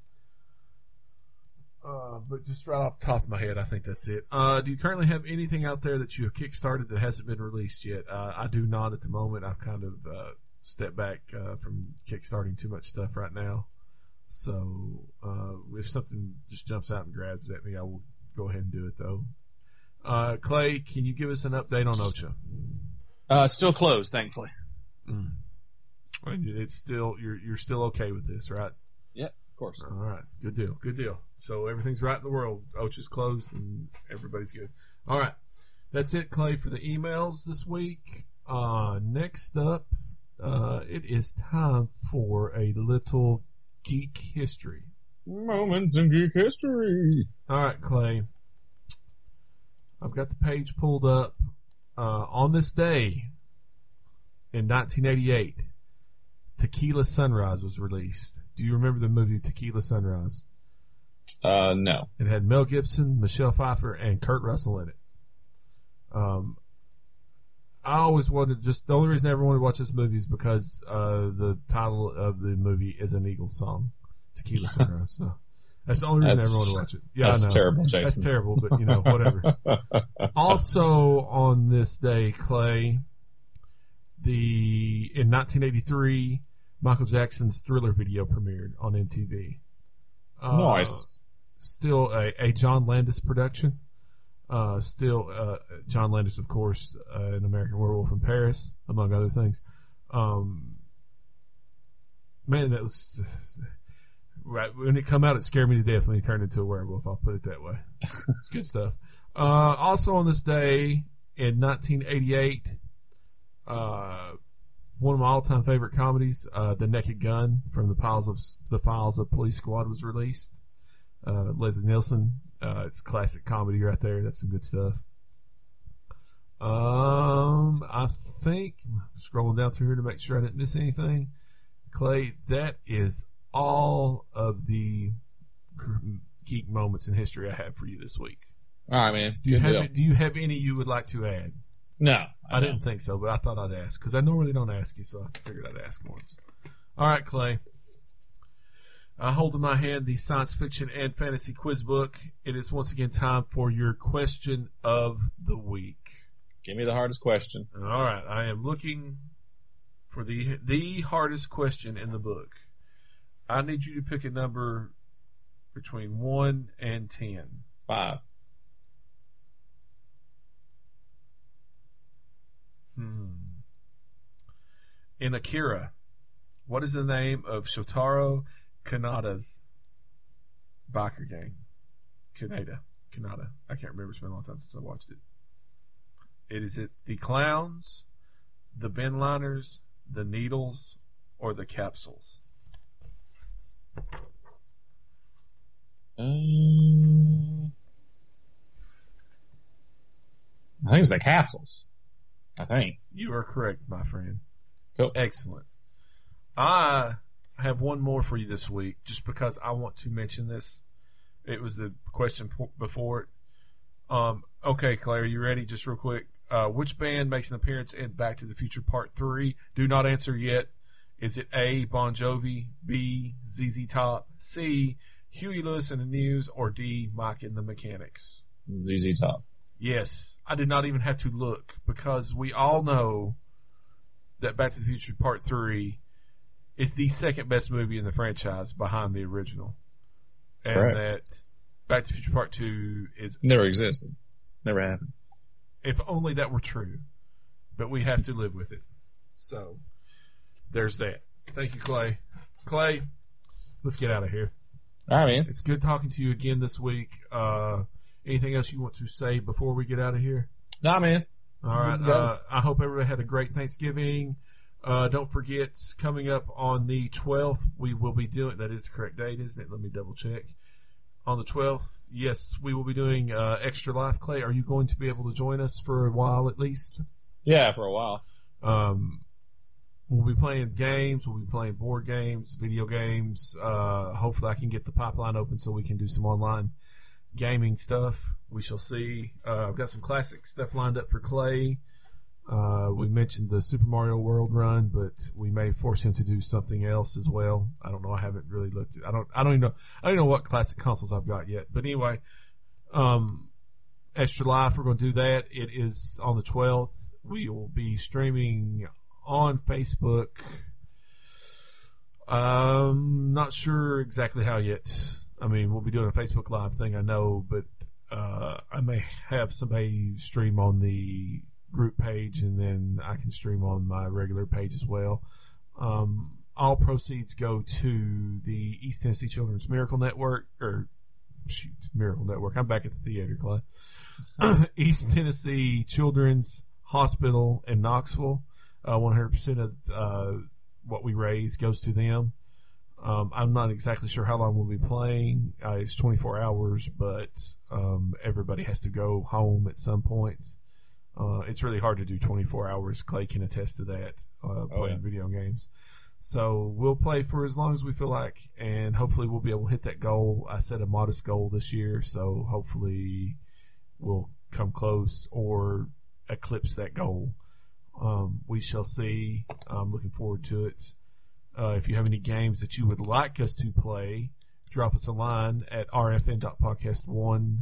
Uh, but just right off the top of my head, I think that's it. Uh, do you currently have anything out there that you have kickstarted that hasn't been released yet? Uh, I do not at the moment. I've kind of uh, stepped back uh, from kickstarting too much stuff right now. So uh, if something just jumps out and grabs at me, I will go ahead and do it though. Uh, Clay, can you give us an update on OCHA? Uh, still closed, thankfully. Mm. It's still you're you're still okay with this, right? Yeah, of course. All right, good deal, good deal. So everything's right in the world. OCHA's closed and everybody's good. All right, that's it, Clay, for the emails this week. Uh, next up, uh, it is time for a little geek history. Moments in geek history. All right, Clay. I've got the page pulled up. Uh, on this day in 1988, Tequila Sunrise was released. Do you remember the movie Tequila Sunrise? Uh, no. It had Mel Gibson, Michelle Pfeiffer, and Kurt Russell in it. Um, I always wanted just the only reason I ever wanted to watch this movie is because uh, the title of the movie is an Eagles song, Tequila Sunrise. So that's the only reason That's- I ever wanted to watch it. Yeah, That's I know. terrible, That's terrible, but you know, whatever. also on this day, Clay, the in 1983, Michael Jackson's Thriller video premiered on MTV. Uh, nice. Still a, a John Landis production. Uh, still, uh, John Landis, of course, uh, an American Werewolf in Paris, among other things. Um, man, that was right when it come out. It scared me to death when he turned into a werewolf. I'll put it that way. it's good stuff. Uh, also on this day in 1988, uh, one of my all-time favorite comedies, uh, The Naked Gun from the Files of the Files of Police Squad was released. Uh, Leslie Nielsen. Uh, it's classic comedy right there. That's some good stuff. Um, I think scrolling down through here to make sure I didn't miss anything. Clay, that is all of the geek moments in history I have for you this week. All right, man. Do you Good have deal. Do you have any you would like to add? No. I didn't think so, but I thought I'd ask because I normally don't ask you, so I figured I'd ask once. All right, Clay. I hold in my hand the science fiction and fantasy quiz book. It is once again time for your question of the week. Give me the hardest question. All right, I am looking for the the hardest question in the book. I need you to pick a number between one and ten. Five. Hmm. In Akira, what is the name of Shotaro Kanada's biker gang? Kaneda. Kanada. I can't remember. It's been a long time since I watched it. It is it the clowns, the bin liners, the needles, or the capsules? Um, I think it's the capsules. I think. You are correct, my friend. Cool. Excellent. I have one more for you this week, just because I want to mention this. It was the question before it. Um, okay, Clay, you ready? Just real quick. Uh, which band makes an appearance in Back to the Future Part 3? Do not answer yet. Is it A, Bon Jovi, B, ZZ Top, C, Huey Lewis and the News, or D, Mike and the Mechanics? ZZ Top. Yes, I did not even have to look because we all know that Back to the Future Part 3 is the second best movie in the franchise behind the original. And Correct. that Back to the Future Part 2 is, Never existed. Never happened. if only that were true, but we have to live with it. So, there's that. Thank you, Clay. Clay, let's get out of here. All right, man. It's good talking to you again this week. Uh, anything else you want to say before we get out of here? Nah, man. All right. Good to go. Uh, I hope everybody had a great Thanksgiving. Uh, don't forget, coming up on the 12th, we will be doing, that is the correct date, isn't it? Let me double check. On the 12th, yes, we will be doing uh, Extra Life Clay. Are you going to be able to join us for a while at least? Yeah, for a while. Um, we'll be playing games. We'll be playing board games, video games. Uh, hopefully, I can get the pipeline open so we can do some online gaming stuff. We shall see. Uh, I've got some classic stuff lined up for Clay. Uh, we mentioned the Super Mario World run, but we may force him to do something else as well. I don't know. I haven't really looked. At, I don't. I don't even know. I don't know what classic consoles I've got yet. But anyway, um, Extra Life. We're going to do that. It is on the 12th. We will be streaming on Facebook. Um, not sure exactly how yet. I mean, we'll be doing a Facebook Live thing, I know, but uh, I may have somebody stream on the group page, and then I can stream on my regular page as well. Um, all proceeds go to the East Tennessee Children's Miracle Network, or shoot, Miracle Network. I'm back at the theater, Clay. East Tennessee Children's Hospital in Knoxville. Uh, 100% of uh, what we raise goes to them. Um, I'm not exactly sure how long we'll be playing. Uh, it's 24 hours, but um, everybody has to go home at some point. Uh, it's really hard to do 24 hours. Clay can attest to that, uh, playing yeah. video games. So we'll play for as long as we feel like, and hopefully we'll be able to hit that goal. I set a modest goal this year, so hopefully we'll come close or eclipse that goal. Um, we shall see. I'm looking forward to it. Uh, if you have any games that you would like us to play, drop us a line at rfn.podcast1.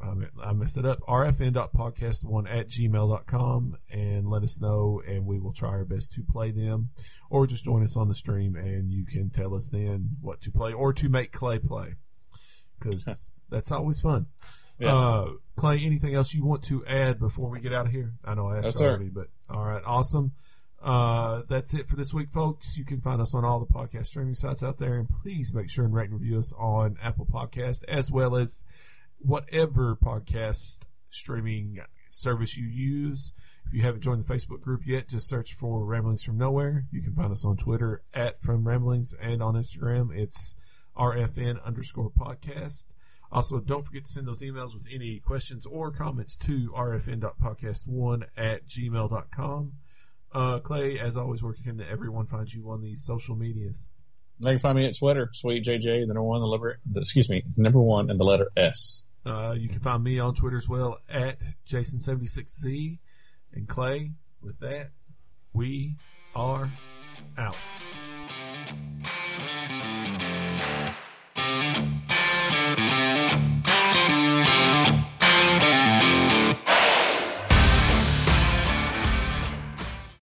I I messed it up. rfn.podcast1 at gmail.com and let us know, and we will try our best to play them. Or just join us on the stream, and you can tell us then what to play or to make Clay play. Because that's always fun. Yeah. Uh, Clay, anything else you want to add before we get out of here? I know I asked sir. already, but all right, awesome. Uh, that's it for this week, folks. You can find us on all the podcast streaming sites out there, and please make sure and rate and review us on Apple Podcast as well as whatever podcast streaming service you use. If you haven't joined the Facebook group yet, just search for Ramblings from Nowhere. You can find us on Twitter at From Ramblings and on Instagram it's RFN underscore podcast. Also, don't forget to send those emails with any questions or comments to rfn.podcast1 at gmail.com. Uh, Clay, as always, where can everyone find you on these social medias? They can find me at Twitter, sweet JJ, the number one, the letter, the, excuse me, the number one and the letter S. Uh, you can find me on Twitter as well at Jason76Z. And Clay, with that, we are out.